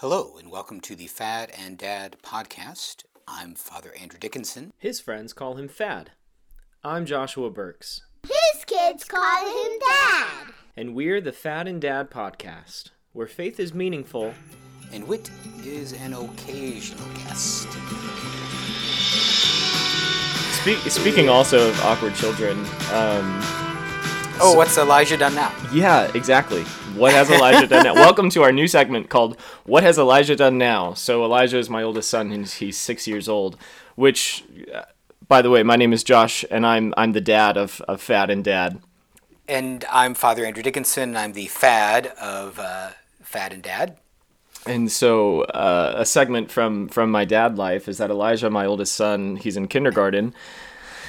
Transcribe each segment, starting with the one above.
Hello, and welcome to the Fad and Dad podcast. I'm Father Andrew Dickinson. His friends call him Fad. I'm Joshua Burks, His kids call him Dad. and we're the Fad and Dad podcast, where faith is meaningful. And Wit is an occasional guest. Speak, speaking also of awkward children, um, Oh, what's Elijah done now? yeah, exactly. What has Elijah done now? Welcome to our new segment called "What Has Elijah Done Now." So Elijah is my oldest son, and he's six years old. Which, uh, by the way, my name is Josh, and I'm I'm the dad of, of Fad and Dad. And I'm Father Andrew Dickinson. And I'm the Fad of uh, Fad and Dad. And so, uh, a segment from from my dad life is that Elijah, my oldest son, he's in kindergarten,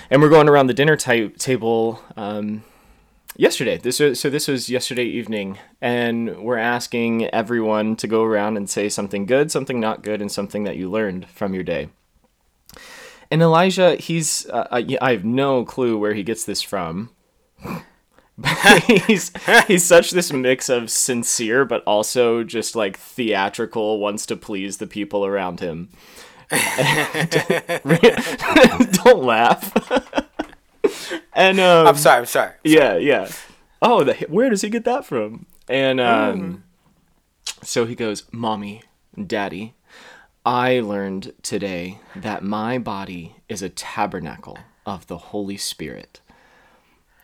and we're going around the dinner ta- table um, yesterday. This was, so this was yesterday evening, and we're asking everyone to go around and say something good, something not good, and something that you learned from your day. And Elijah, he's uh, I, have no clue where he gets this from. he's he's such this mix of sincere but also just like theatrical wants to please the people around him don't laugh and um, I'm sorry, I'm sorry. yeah yeah. Oh the, where does he get that from? And um, so he goes mommy daddy i learned today that my body is a tabernacle of the holy spirit.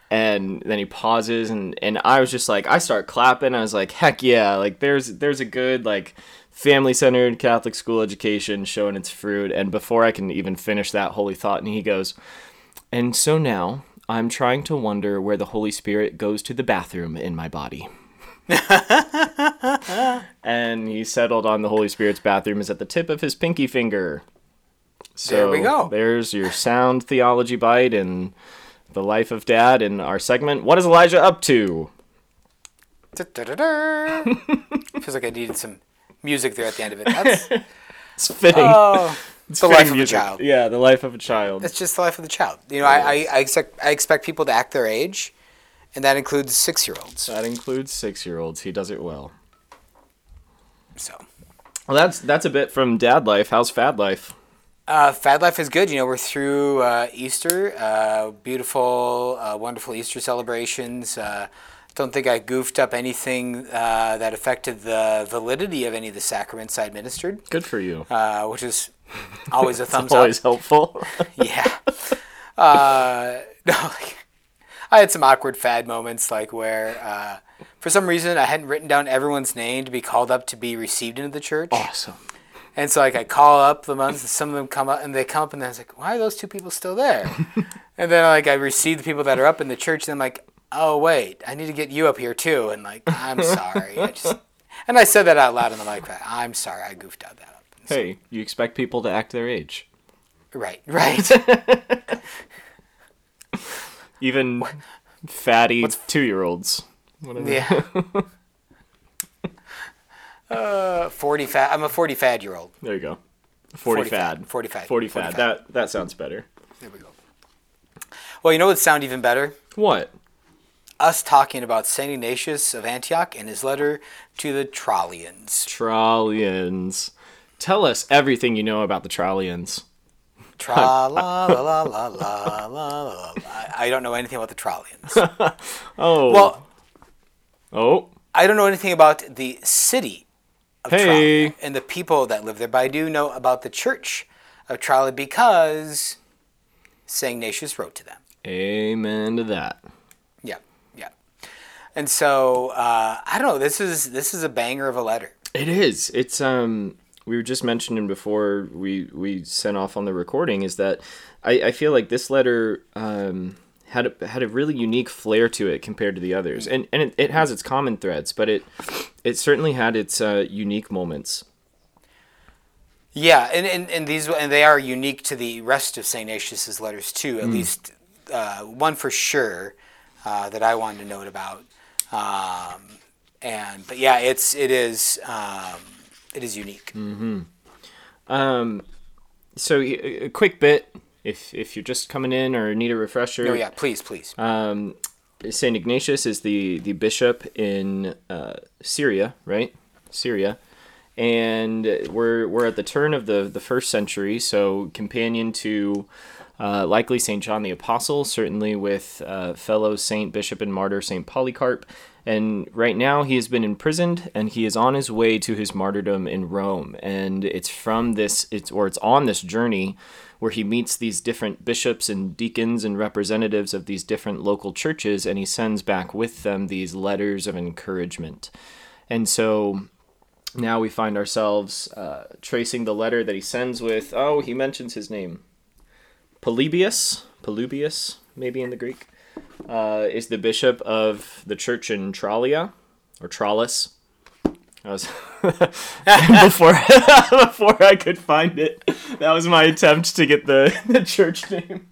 And then he pauses and and I was just like I start clapping. I was like heck yeah like there's there's a good like family centered Catholic school education showing its fruit. And before I can even finish that holy thought and he goes and so now I'm trying to wonder where the Holy Spirit goes to the bathroom in my body and he settled on the Holy Spirit's bathroom is at the tip of his pinky finger so There we go. there's your sound theology bite and the life of dad in our segment. What is Elijah up to? Feels like I needed some music there at the end of it. That's It's fitting. oh, It's the life of a child. Yeah, the life of a child. It's just the life of the child. You know, I, I, I expect I expect people to act their age, and that includes six year olds. that includes six-year-olds. He does it well. So, Well, that's that's a bit from dad life. How's fad life? uh, Fad Life is good. You know, we're through uh, Easter, uh, beautiful, uh, wonderful Easter celebrations. Uh, don't think I goofed up anything uh, that affected the validity of any of the sacraments I administered, Good for you. uh, which is always a thumbs up. Always up. helpful. Yeah. Uh, no, like, I had some awkward fad moments, like where uh, for some reason I hadn't written down everyone's name to be called up to be received into the church. awesome. And so like I call up the ones, and some of them come up, and they come up, and I was like, why are those two people still there? and then like I receive the people that are up in the church, and I'm like, oh wait, I need to get you up here too. And like, I'm sorry, I just, and I said that out loud in the mic. I'm sorry, I goofed out that up. And so- Hey, you expect people to act their age. right, right. Even fatty two-year-olds. Yeah. uh, forty fad. I'm a forty fad year old. There you go. 40, 40 fad. fad. 40 fad. 40 40 fad. That that sounds better. There we go. Well, you know what would sound even better? What? Us talking about Saint Ignatius of Antioch and his letter to the Trallians. Trallians. Tell us everything you know about the Trallians. Tra la la la la la la la. I- don't know anything about the Trallians. Oh. Well, oh. I don't know anything about the city of Hey. Tralli and the people that live there, but I do know about the church of Tralli because Saint Ignatius wrote to them. Amen to that. Yeah, yeah. And so uh, I don't know. This is this is a banger of a letter. It is. It's um we were just mentioning before we we sent off on the recording is that I, I feel like this letter um had a, had a really unique flair to it compared to the others. And and it, it has its common threads, but it it certainly had its uh, unique moments. Yeah, and, and, and these and they are unique to the rest of Saint Ignatius's letters too. At Hmm. least uh, one for sure uh, that I wanted to note about. Um, and but yeah, it's it is um, it is unique. Mm-hmm. Um so a a quick bit if if you're just coming in or need a refresher. Oh yeah, please, please. Um, Saint Ignatius is the the bishop in uh, Syria, right? Syria, and we're we're at the turn of the the first century, so companion to. Uh, likely St. John the Apostle, certainly with uh, fellow saint, bishop, and martyr St. Polycarp. And right now he has been imprisoned and he is on his way to his martyrdom in Rome. And it's from this, it's, or it's on this journey where he meets these different bishops and deacons and representatives of these different local churches and he sends back with them these letters of encouragement. And so now we find ourselves uh, tracing the letter that he sends with, oh, he mentions his name. Polybius, Polybius, maybe in the Greek, uh, is the bishop of the church in Tralia, or Tralles. Was before before I could find it. That was my attempt to get the, the church name.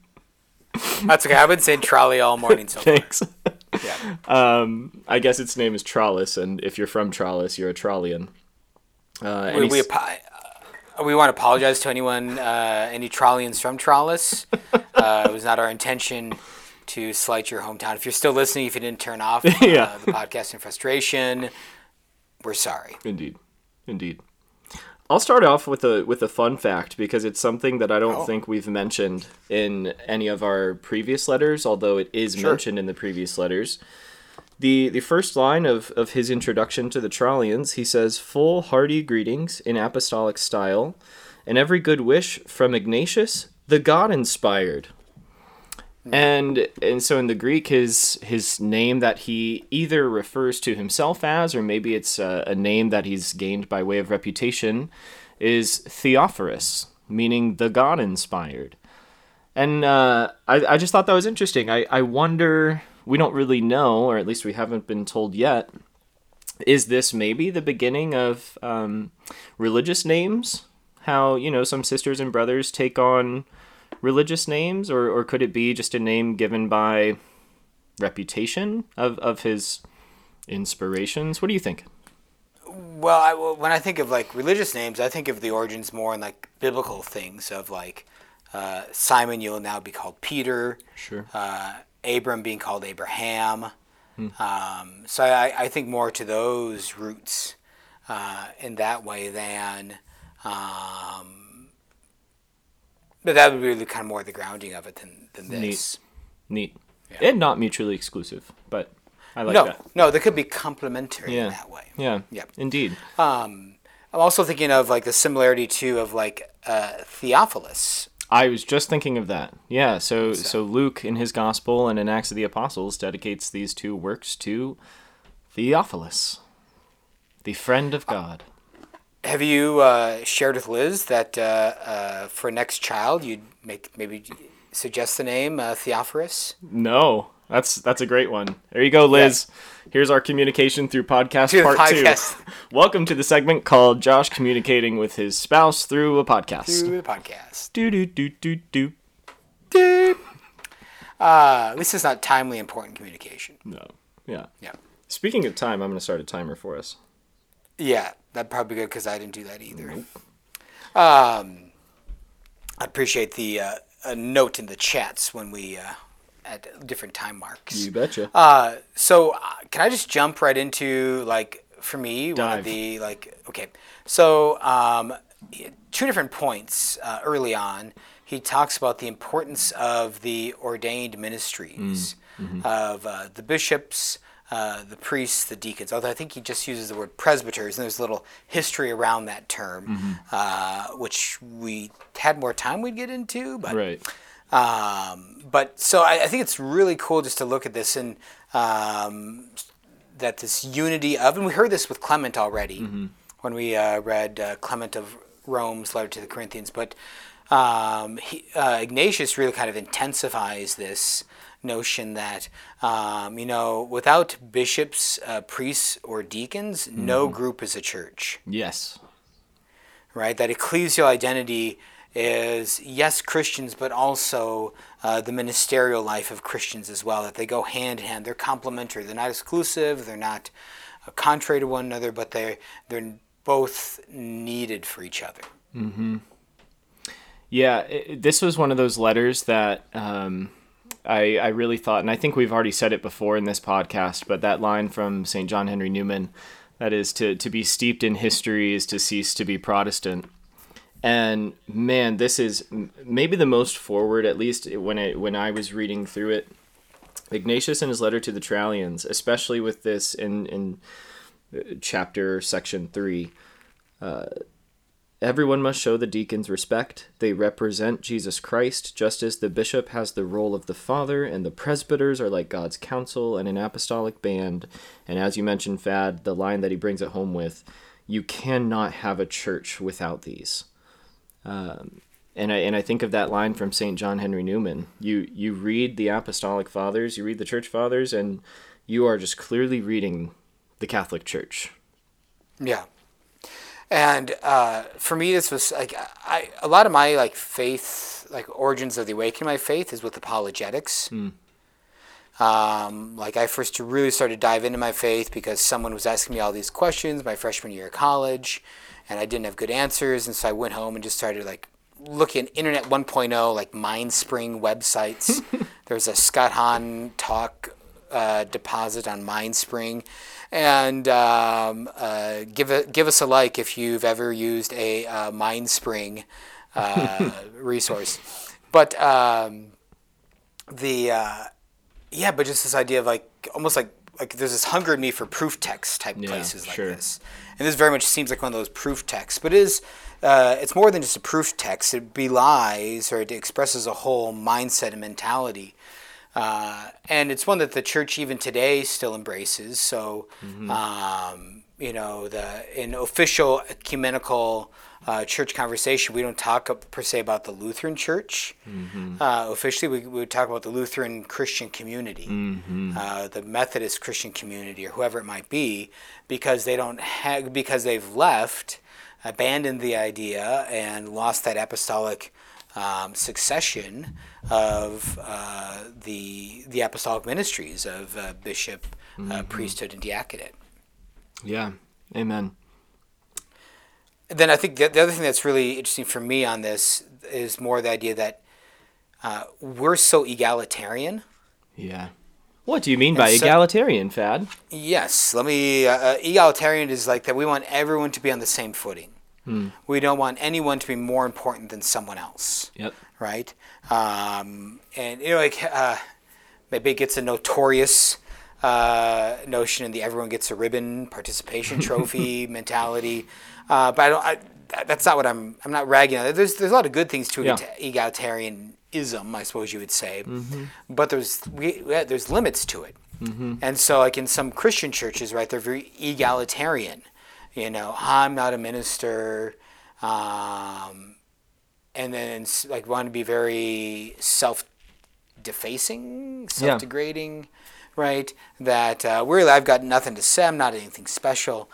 That's okay. I've been saying trolley all morning so. Thanks. Yeah. Um, I guess its name is Tralles, and if you're from Tralles, you're a Trallian. Uh, We, we, apo- uh, we want to apologize to anyone, uh, any Trollians from Trollis. Uh, it was not our intention to slight your hometown. If you're still listening, if you didn't turn off uh, Yeah. the podcast in frustration, we're sorry. Indeed, indeed. I'll start off with a with a fun fact because it's something that I don't Oh. think we've mentioned in any of our previous letters, although it is Sure. mentioned in the previous letters. The the first line of, of his introduction to the Trallians, he says, Full hearty greetings in apostolic style, and every good wish from Ignatius, the God inspired. And and so in the Greek, his his name that he either refers to himself as, or maybe it's a, a name that he's gained by way of reputation, is Theophorus, meaning the God inspired. And uh, I I just thought that was interesting. I I wonder we don't really know, or at least we haven't been told yet. Is this maybe the beginning of um, religious names? How you know some sisters and brothers take on religious names, or, or could it be just a name given by reputation of, of his inspirations? What do you think? Well, I, well, when I think of like religious names, I think of the origins more in like biblical things of like uh, Simon, you'll now be called Peter. Sure. Uh, Abram being called Abraham. Um, so I, I think more to those roots uh, in that way than. Um, but that would be really kind of more the grounding of it than, than this. Neat. neat, And not mutually exclusive, but I like no, that. no, they could be complementary Yeah. in that way. Yeah. Yep. Indeed. Um, I'm also thinking of like the similarity too of like uh, Theophilus. I was just thinking of that. Yeah, so so Luke in his gospel and in Acts of the Apostles dedicates these two works to Theophilus, the friend of God. Have you uh, shared with Liz that uh, uh, for next child you'd make maybe suggest the name uh, Theophorus? No, that's that's a great one. There you go, Liz. Here's our communication through podcast Through part podcast. two. Welcome to the segment called Josh communicating with his spouse through a podcast. Through the podcast. Do do do do do. Uh, at least it's not timely, important communication. No, yeah. Yeah. Speaking of time, I'm going to start a timer for us. Yeah, that'd probably be good because I didn't do that either. Um, I appreciate the uh, a note in the chats when we uh, at different time marks. You betcha. Uh, so uh, can I just jump right into like for me one of the like okay so um, two different points uh, early on he talks about the importance of the ordained ministries of uh, the bishops uh, the priests the deacons although I think he just uses the word presbyters and there's a little history around that term uh, which we had more time we'd get into but right. um, but so I, I think it's really cool just to look at this and um, that this unity of, and we heard this with Clement already when we uh, read uh, Clement of Rome's letter to the Corinthians. But um, he, uh, Ignatius really kind of intensifies this notion that um, you know without bishops, uh, priests, or deacons, no group is a church Yes. right? That ecclesial identity is yes Christians, but also uh, the ministerial life of Christians as well. That they go hand in hand. They're complementary. They're not exclusive. They're not uh, contrary to one another, but they they're both needed for each other. Hmm. Yeah, it, this was one of those letters that um, I, I really thought, and I think we've already said it before in this podcast, but that line from St. John Henry Newman That is to to be steeped in history is to cease to be Protestant. And man, this is maybe the most forward, at least when it when I was reading through it. Ignatius in his letter to the Trallians, especially with this in in uh, chapter section three. Uh, Everyone must show the deacons respect. They represent Jesus Christ, just as the bishop has the role of the father, and the presbyters are like God's council and an apostolic band. And as you mentioned, Fad, the line that he brings it home with, you cannot have a church without these. Um, and I and I think of that line from Saint John Henry Newman. You you read the apostolic fathers, you read the church fathers, and you are just clearly reading the Catholic Church. Yeah. And uh, for me, this was like I a lot of my like faith, like origins of the awakening my faith, is with apologetics. Um, like I first really started to dive into my faith because someone was asking me all these questions my freshman year of college, and I didn't have good answers, and so I went home and just started like looking Internet 1.0, like MindSpring websites. There's a Scott Hahn talk uh, deposit on MindSpring, and um, uh, give it give us a like if you've ever used a uh, MindSpring uh, resource. But um, the uh, yeah, but just this idea of like almost like like there's this hunger in me for proof text type Yeah, places like sure. this, and this very much seems like one of those proof texts, but it is. Uh, it's more than just a proof text. It belies or it expresses a whole mindset and mentality. Uh, and it's one that the church even today still embraces. So, um, you know, the in official ecumenical uh, church conversation, we don't talk per se about the Lutheran Church. Uh, officially, we, we would talk about the Lutheran Christian community, uh, the Methodist Christian community, or whoever it might be, because they don't have because they've left, abandoned the idea, and lost that apostolic um, succession of uh, the the apostolic ministries of uh, bishop, uh, priesthood, and diaconate. Yeah. Amen. then I think the, the other thing that's really interesting for me on this is more the idea that uh, we're so egalitarian. Yeah. What do you mean by so- egalitarian, Fad? Yes, let me. Uh, uh, egalitarian is like that. We want everyone to be on the same footing. We don't want anyone to be more important than someone else. Yep. right? Um, and you know, like uh, maybe it gets a notorious uh, notion in the everyone gets a ribbon participation trophy mentality, uh, but I don't. I, that- that's not what I'm. I'm not ragging on. There's there's a lot of good things to Yeah. egalitarianism, I suppose you would say, but there's we, yeah, there's limits to it. And so, like in some Christian churches, right, they're very egalitarian. You know, I'm not a minister. Um, and then like want to be very self defacing, self degrading, right? That uh, really I've got nothing to say. I'm not anything special.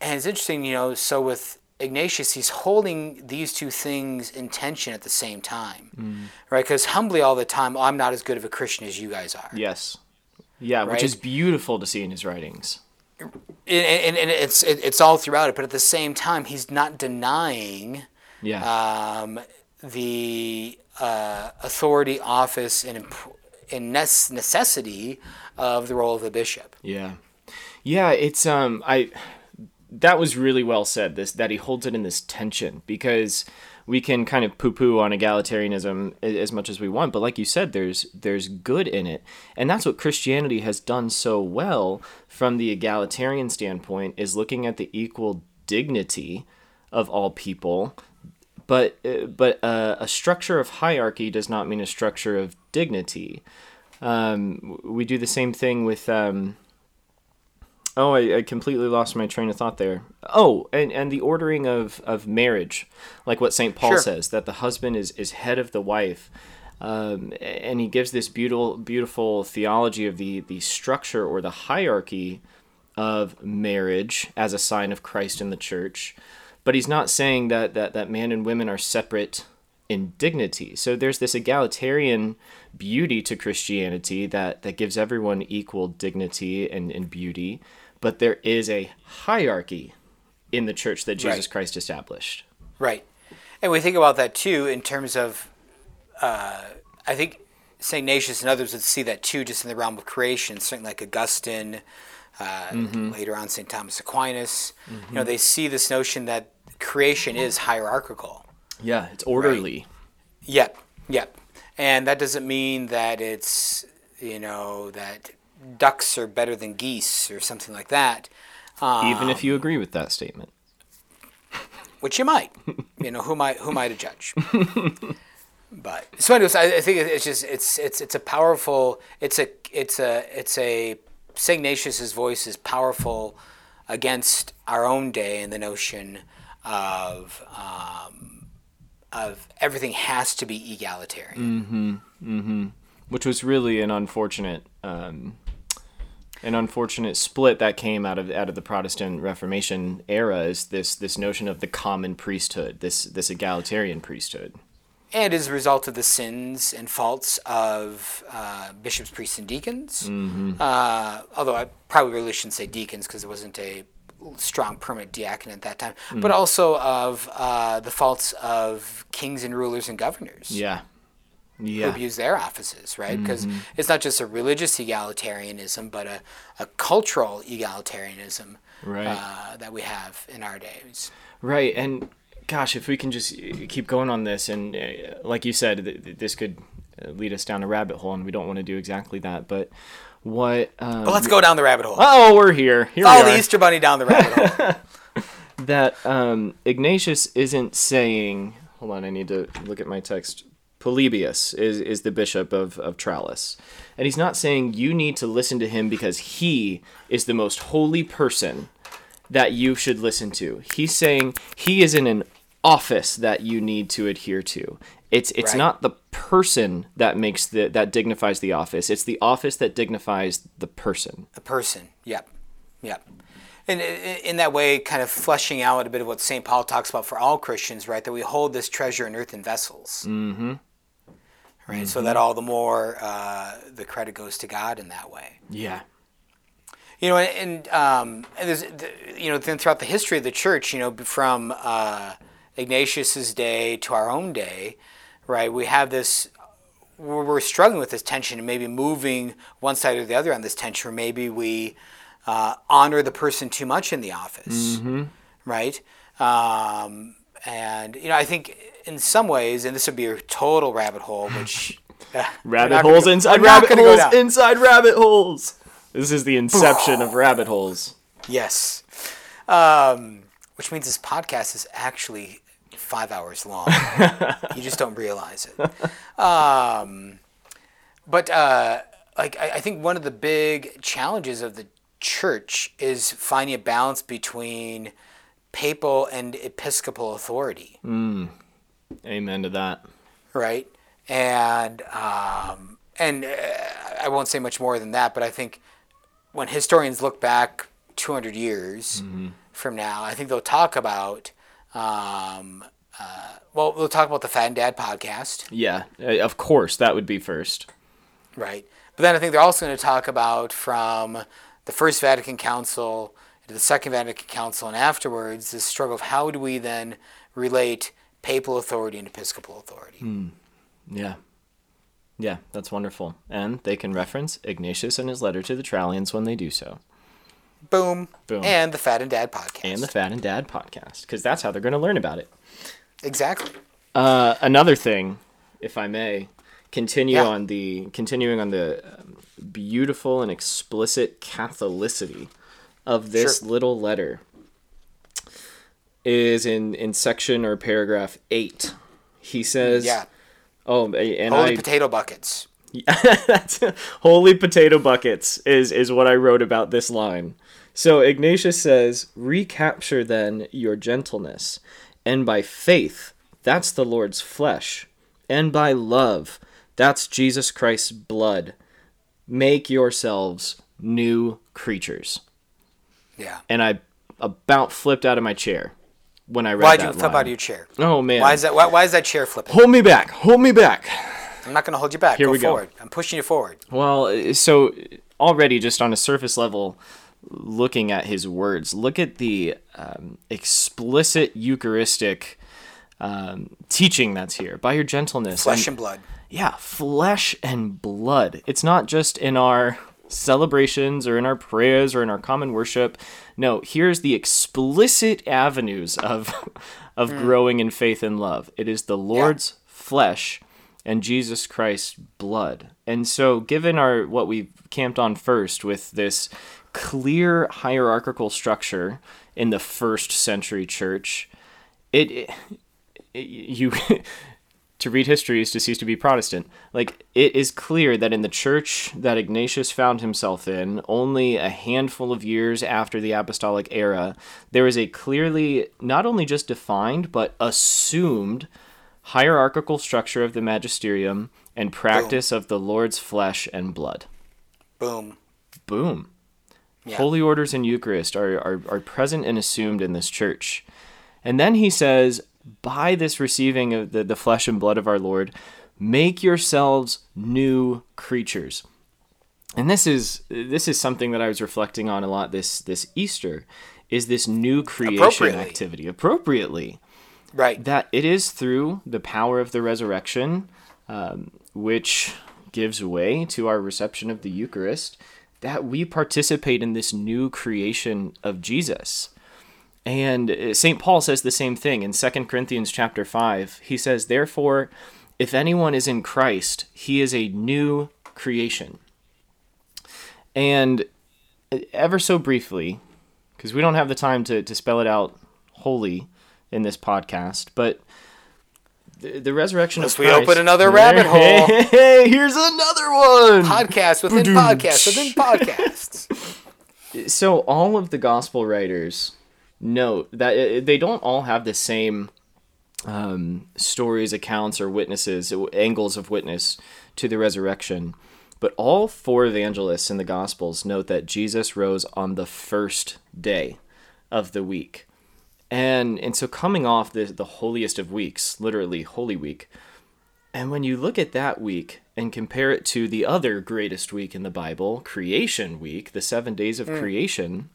And it's interesting, you know. So with Ignatius, he's holding these two things in tension at the same time, right? Because humbly all the time, "Oh, I'm not as good of a Christian as you guys are. Yes. Yeah, which is beautiful to see in his writings. And, and, it's it, it's all throughout it. But at the same time, he's not denying Yeah. um, the uh, authority, office, and imp- and necessity of the role of the bishop. Yeah. Yeah, it's um I that was really well said this that he holds it in this tension because we can kind of poo-poo on egalitarianism as much as we want but like you said there's there's good in it. And that's what Christianity has done so well from the egalitarian standpoint is looking at the equal dignity of all people. But uh, but uh, a structure of hierarchy does not mean a structure of dignity. Um, we do the same thing with um, Oh, I, I completely lost my train of thought there. Oh, and, and the ordering of, of marriage, like what St. Paul Sure. says, that the husband is, is head of the wife. Um, and he gives this beautiful beautiful theology of the, the structure or the hierarchy of marriage as a sign of Christ in the church. But he's not saying that, that, that man and women are separate in dignity. So there's this egalitarian beauty to Christianity that, that gives everyone equal dignity and, and beauty. But there is a hierarchy in the church that Jesus Right. Christ established. Right. And we think about that too in terms of, uh, I think St. Ignatius and others would see that too, just in the realm of creation. Certainly, like Augustine, uh, later on St. Thomas Aquinas. You know, they see this notion that creation is hierarchical. Yeah, it's orderly. Yep, yep. And that doesn't mean that it's, you know, that ducks are better than geese or something like that. Even if you agree with that statement. which you might. you know, who am I? Who am I to judge? but so, anyways, I, I think it's just it's it's it's a powerful. It's a it's a it's a Ignatius's voice is powerful against our own day and the notion of um, of everything has to be egalitarian. Mm-hmm. Mm-hmm. which was really an unfortunate um, an unfortunate split that came out of out of the Protestant Reformation era is this this notion of the common priesthood, this this egalitarian priesthood. and as a result of the sins and faults of uh, bishops, priests, and deacons. Uh, although I probably really shouldn't say deacons because there wasn't a strong permanent diaconate at that time, but also of uh, the faults of kings and rulers and governors Yeah. Who abuse their offices, right? Because it's not just a religious egalitarianism, but a, a cultural egalitarianism Right. uh, that we have in our days. Right, and gosh, if we can just keep going on this, and uh, like you said, th- th- this could uh, lead us down a rabbit hole, and we don't want to do exactly that. But what? Um, But let's go down the rabbit hole. oh, we're here. Here Follow we the. Easter Bunny down the rabbit hole. that um, Ignatius isn't saying. Hold on, I need to look at my text. Polybius is, is the bishop of, of Tralles. And he's not saying you need to listen to him because he is the most holy person that you should listen to. He's saying he is in an office that you need to adhere to. It's it's Right. not the person that makes the that dignifies the office. It's the office that dignifies the person. a person. Yep, yep. And in that way, kind of fleshing out a bit of what St. Paul talks about for all Christians, right? That we hold this treasure in earthen vessels. Mm-hmm. Right. So that all the more uh, the credit goes to God in that way. Yeah. You know, and um, and there's, you know, then throughout the history of the church, you know, from uh, Ignatius's day to our own day, right? We have this. We're, struggling with this tension and maybe moving one side or the other on this tension, or maybe we uh, honor the person too much in the office, right? Um, and you know, I think in some ways, and this would be a total rabbit hole, which uh, Rabbit holes go- inside rabbit holes inside rabbit holes. This is the inception of rabbit holes. Yes. Um, which means this podcast is actually five hours long. you just don't realize it. Um, but uh, like I, I think one of the big challenges of the church is finding a balance between papal and episcopal authority Amen to that. right? And um, and uh, I won't say much more than that, but I think when historians look back 200 years from now, I think they'll talk about. Um, uh, well, we'll talk about the Fad and Dad podcast, Yeah, uh, of course that would be first. right? But then I think they're also going to talk about from the First Vatican Council to the Second Vatican Council and afterwards the struggle of how do we then relate papal authority and episcopal authority. Yeah. Yeah, that's wonderful. And they can reference Ignatius and his letter to the Trallians when they do so. Boom. Boom. And the Fad and Dad podcast. And the Fad and Dad podcast, because that's how they're going to learn about it. exactly. Uh, another thing, if I may, continue Yeah. on the continuing on the um, beautiful and explicit Catholicity of this Sure. little letter is in in section or paragraph eight. He says, Yeah. Oh, and Holy I potato buckets. That's holy potato buckets is is what I wrote about this line. So Ignatius says, "Recapture then your gentleness, and by faith, that's the Lord's flesh, and by love, that's Jesus Christ's blood. Make yourselves new creatures." Yeah. And I about flipped out of my chair when I read Why'd you flip line. out of your chair? Oh man! Why is that? Why, why is that chair flipping? Hold me back! Hold me back! I'm not going to hold you back. Here go we go. forward. I'm pushing you forward. Well, so already just on a surface level, looking at his words, look at the um, explicit Eucharistic um, teaching that's here by your gentleness. Flesh and, and blood. yeah, flesh and blood. It's not just in our celebrations or in our prayers or in our common worship. No, here's the explicit avenues of of mm. growing in faith and love. It is the Lord's flesh and Jesus Christ's blood. And so given our what we camped on first with this clear hierarchical structure in the first century church, it, it, it you to read history is to cease to be Protestant. Like, it is clear that in the church that Ignatius found himself in, only a handful of years after the apostolic era, there is a clearly not only just defined, but assumed hierarchical structure of the magisterium and practice of the Lord's flesh and blood. Boom. Boom. Yeah. Holy orders and Eucharist are, are, are present and assumed in this church. And then he says, by this receiving of the, the flesh and blood of our Lord, make yourselves new creatures. And this is this is something that I was reflecting on a lot this this Easter is this new creation Appropriately. activity appropriately Right. that it is through the power of the resurrection, um, which gives way to our reception of the Eucharist, that we participate in this new creation of Jesus. And uh, St. Paul says the same thing in 2 Corinthians chapter 5. He says, Therefore, if anyone is in Christ, he is a new creation. And uh, ever so briefly, because we don't have the time to, to spell it out wholly in this podcast, but the, the resurrection Unless of we open another rabbit hole. Hey, here's another one. Podcast within podcasts within podcasts. so all of the gospel writers note that it, they don't all have the same um, stories, accounts, or witnesses, angles of witness to the resurrection. But all four evangelists in the Gospels note that Jesus rose on the first day of the week. And, and so coming off the, the holiest of weeks, literally Holy Week, and when you look at that week and compare it to the other greatest week in the Bible, Creation Week, the seven days of creation,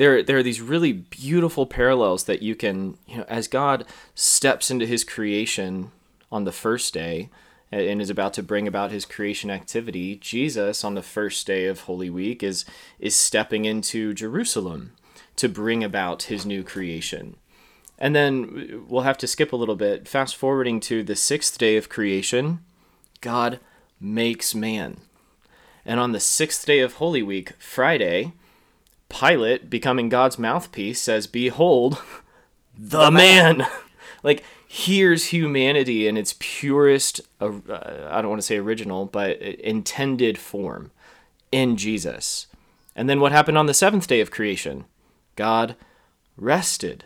there there are these really beautiful parallels that you can, you know, as God steps into his creation on the first day and is about to bring about his creation activity, Jesus on the first day of Holy Week is is stepping into Jerusalem to bring about his new creation. And then we'll have to skip a little bit, fast forwarding to the sixth day of creation, God makes man. And on the sixth day of Holy Week, Friday, Pilate, becoming God's mouthpiece, says, Behold, the man. like, here's humanity in its purest, uh, I don't want to say original, but intended form in Jesus. And then what happened on the seventh day of creation? God rested.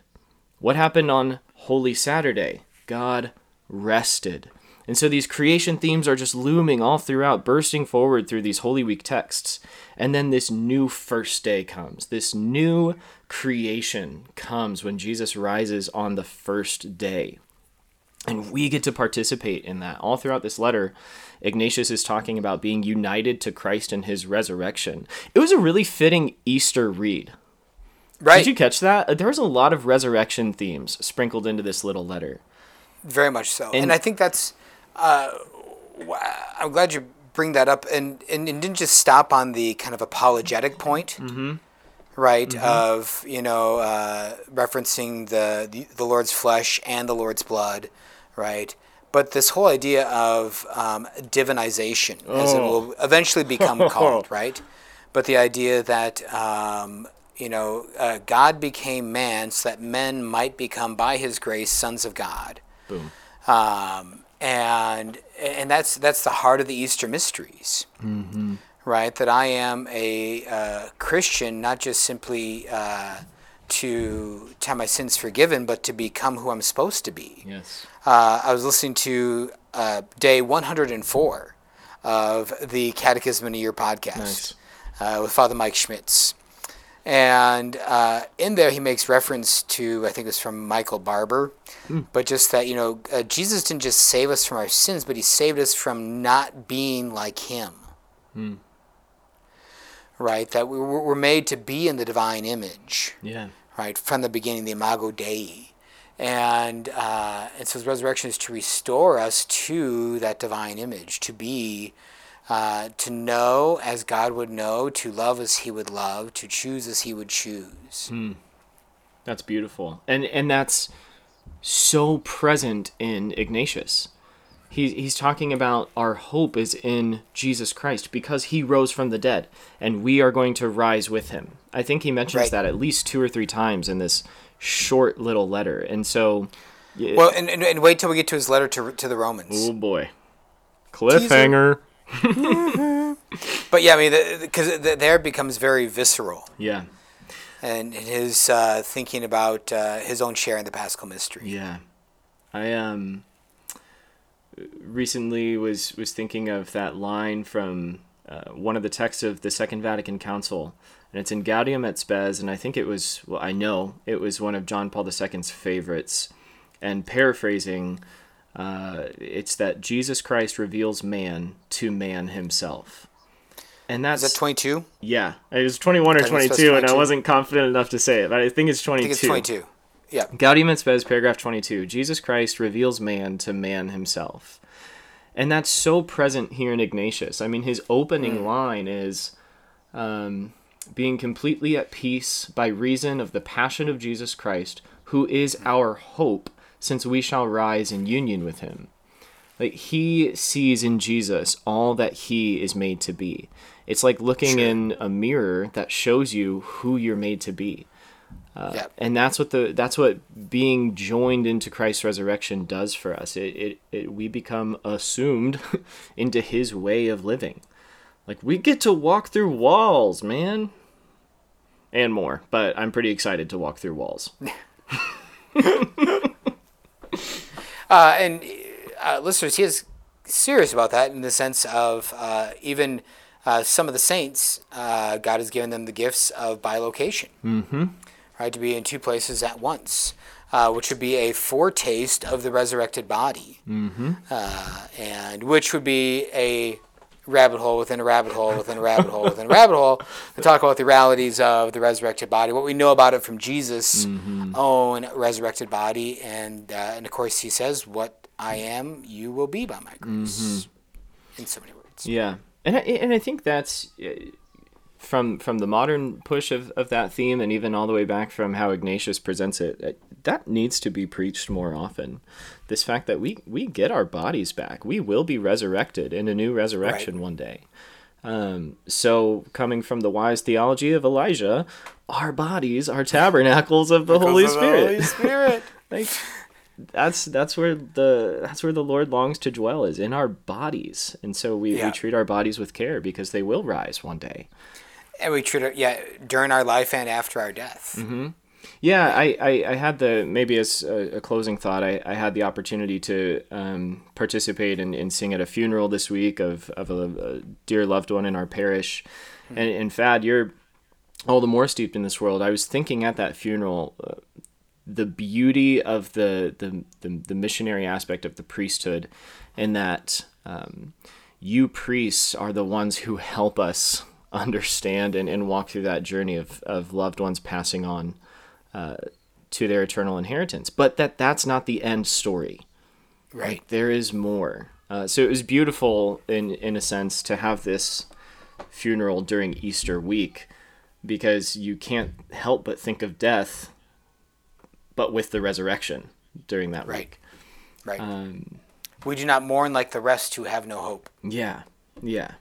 What happened on Holy Saturday? God rested. And so these creation themes are just looming all throughout, bursting forward through these Holy Week texts. And then this new first day comes. This new creation comes when Jesus rises on the first day. And we get to participate in that. All throughout this letter, Ignatius is talking about being united to Christ in his resurrection. It was a really fitting Easter read. Right. Did you catch that? Uh, there was a lot of resurrection themes sprinkled into this little letter. Very much so. And, And- I think that's. Uh, I'm glad you bring that up, and, and and didn't just stop on the kind of apologetic point, mm-hmm. right? Of you know uh, referencing the, the the Lord's flesh and the Lord's blood, right? But this whole idea of um, divinization, as it will eventually become called, right? But the idea that um, you know uh, God became man so that men might become by His grace sons of God Boom. um, and and that's that's the heart of the Easter mysteries, right? That I am a uh, Christian, not just simply uh, to to have my sins forgiven, but to become who I'm supposed to be. Yes. Uh, I was listening to uh, day 104 of the Catechism in a Year podcast Nice. uh, with Father Mike Schmitz. And uh, in there, he makes reference to, I think it was from Michael Barber, but just that, you know, uh, Jesus didn't just save us from our sins, but he saved us from not being like him. Right? That we were made to be in the divine image Yeah. right from the beginning, the Imago Dei, and uh, and so the resurrection is to restore us to that divine image, to be Uh, to know as God would know, to love as He would love, to choose as He would choose. That's beautiful. And and that's so present in Ignatius. He, he's talking about our hope is in Jesus Christ because he rose from the dead and we are going to rise with him. I think he mentions Right. that at least two or three times in this short little letter. And so, Well, and, and, and wait till we get to his letter to, to the Romans. oh boy. Cliffhanger. But yeah, I mean, because the, there it becomes very visceral, Yeah. and his uh, thinking about uh, his own share in the Paschal mystery. Yeah, I um recently was was thinking of that line from uh, one of the texts of the Second Vatican Council, and it's in Gaudium et Spes, and I think it was well, I know it was one of John Paul II's favorites, and paraphrasing. Uh, it's that Jesus Christ reveals man to man himself, and that's Is that 22? yeah. It was twenty one or I think twenty it's two, and I wasn't confident enough to say it, but I think it's twenty I two. think it's 22. Yeah. Gaudium et Spes, paragraph 22. Jesus Christ reveals man to man himself. And that's so present here in Ignatius. I mean, his opening line is um, being completely at peace by reason of the passion of Jesus Christ, who is our hope, since we shall rise in union with him. Like he sees in Jesus all that he is made to be. It's like looking Sure. in a mirror that shows you who you're made to be uh, yeah. and that's what the that's what being joined into Christ's resurrection does for us. It, it, it we become assumed into His way of living. Like we get to walk through walls, man, and more. But I'm pretty excited to walk through walls. Uh, and uh, listeners, he is serious about that in the sense of uh, even uh, some of the saints, uh, God has given them the gifts of bilocation, mm-hmm. right? To be in two places at once, uh, which would be a foretaste of the resurrected body, mm-hmm. uh, and which would be a rabbit hole within a rabbit hole within a rabbit hole within a rabbit hole to talk about the realities of the resurrected body, what we know about it from Jesus' own resurrected body, and uh, and of course he says, "What I am, you will be by my grace." In so many words. Yeah, and I, and I think that's uh, from from the modern push of, of that theme, and even all the way back from how Ignatius presents it. That needs to be preached more often. This fact that we we get our bodies back, we will be resurrected in a new resurrection Right. one day. Um, so, coming from the wise theology of Elijah, our bodies are tabernacles of the Holy of the Spirit. Holy Spirit. like that's that's where the that's where the Lord longs to dwell is in our bodies, and so we, Yeah. we treat our bodies with care because they will rise one day. And we treat it, yeah, during our life and after our death. Yeah, I, I, I had the maybe as a, a closing thought. I, I had the opportunity to um, participate and, and sing at a funeral this week of of a, a dear loved one in our parish, and in Fad, you're all the more steeped in this world. I was thinking at that funeral. Uh, the beauty of the, the, the, the missionary aspect of the priesthood, and that um, you priests are the ones who help us understand and, and walk through that journey of, of loved ones passing on uh, to their eternal inheritance. But that that's not the end story. Right. There is more. Uh, so it was beautiful in in a sense to have this funeral during Easter week because you can't help but think of death but with the resurrection during that Right. week. Right. Um, we do not mourn like the rest who have no hope. yeah. Yeah.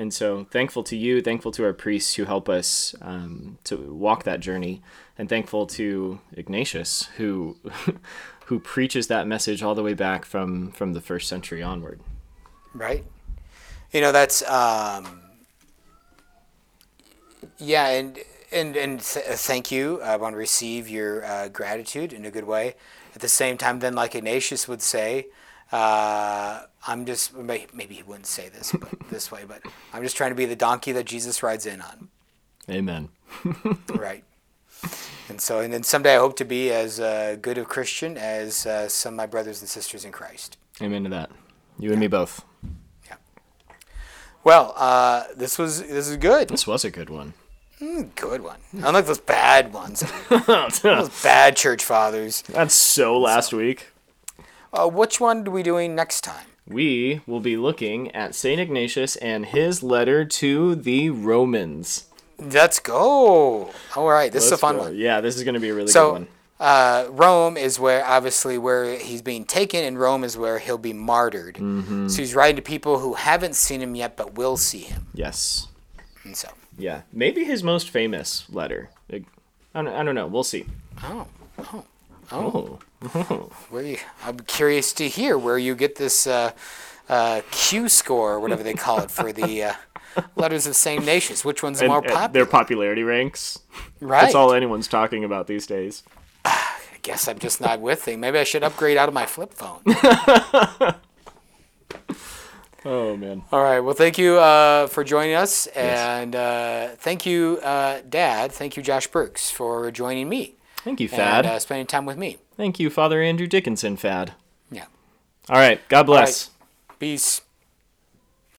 And so thankful to you, thankful to our priests who help us um, to walk that journey, and thankful to Ignatius who who preaches that message all the way back from from the first century onward. right? You know, that's um, yeah, and and and th- uh, thank you. I want to receive your uh, gratitude in a good way. At the same time, then, like Ignatius would say, uh, I'm just maybe he wouldn't say this but this way, but I'm just trying to be the donkey that Jesus rides in on, Amen. right? And so, and then someday I hope to be as uh, good a Christian as uh, some of my brothers and sisters in Christ. Amen to that. You and me both. Yeah. Well, uh, this was this is good. This was a good one. Good one. Unlike those bad ones, those bad church fathers. That's so last week. Uh, which one are we doing next time? we will be looking at St. Ignatius and his letter to the Romans. Let's go. All right, this is a fun go. one. Yeah, this is going to be a really good one. uh, Rome is where obviously where he's being taken, and Rome is where he'll be martyred. Mm-hmm. So he's writing to people who haven't seen him yet, but will see him. Yes. And so, Yeah. Maybe his most famous letter. I don't, I don't know. We'll see. oh, oh, Oh. where you? I'm curious to hear where you get this uh, uh, Q score, or whatever they call it, for the uh, letters of Saint Ignatius. Which one's And- more popular? their popularity ranks. right. That's all anyone's talking about these days. I guess I'm just not with it. Maybe I should upgrade out of my flip phone. Oh, man. All right. Well, thank you uh, for joining us, and uh, thank you, uh, Dad. Thank you, Josh Brooks, for joining me Thank you, Fad. and uh, spending time with me. Thank you, Father Andrew Dickinson, Fad. Yeah. All right. God bless. Peace.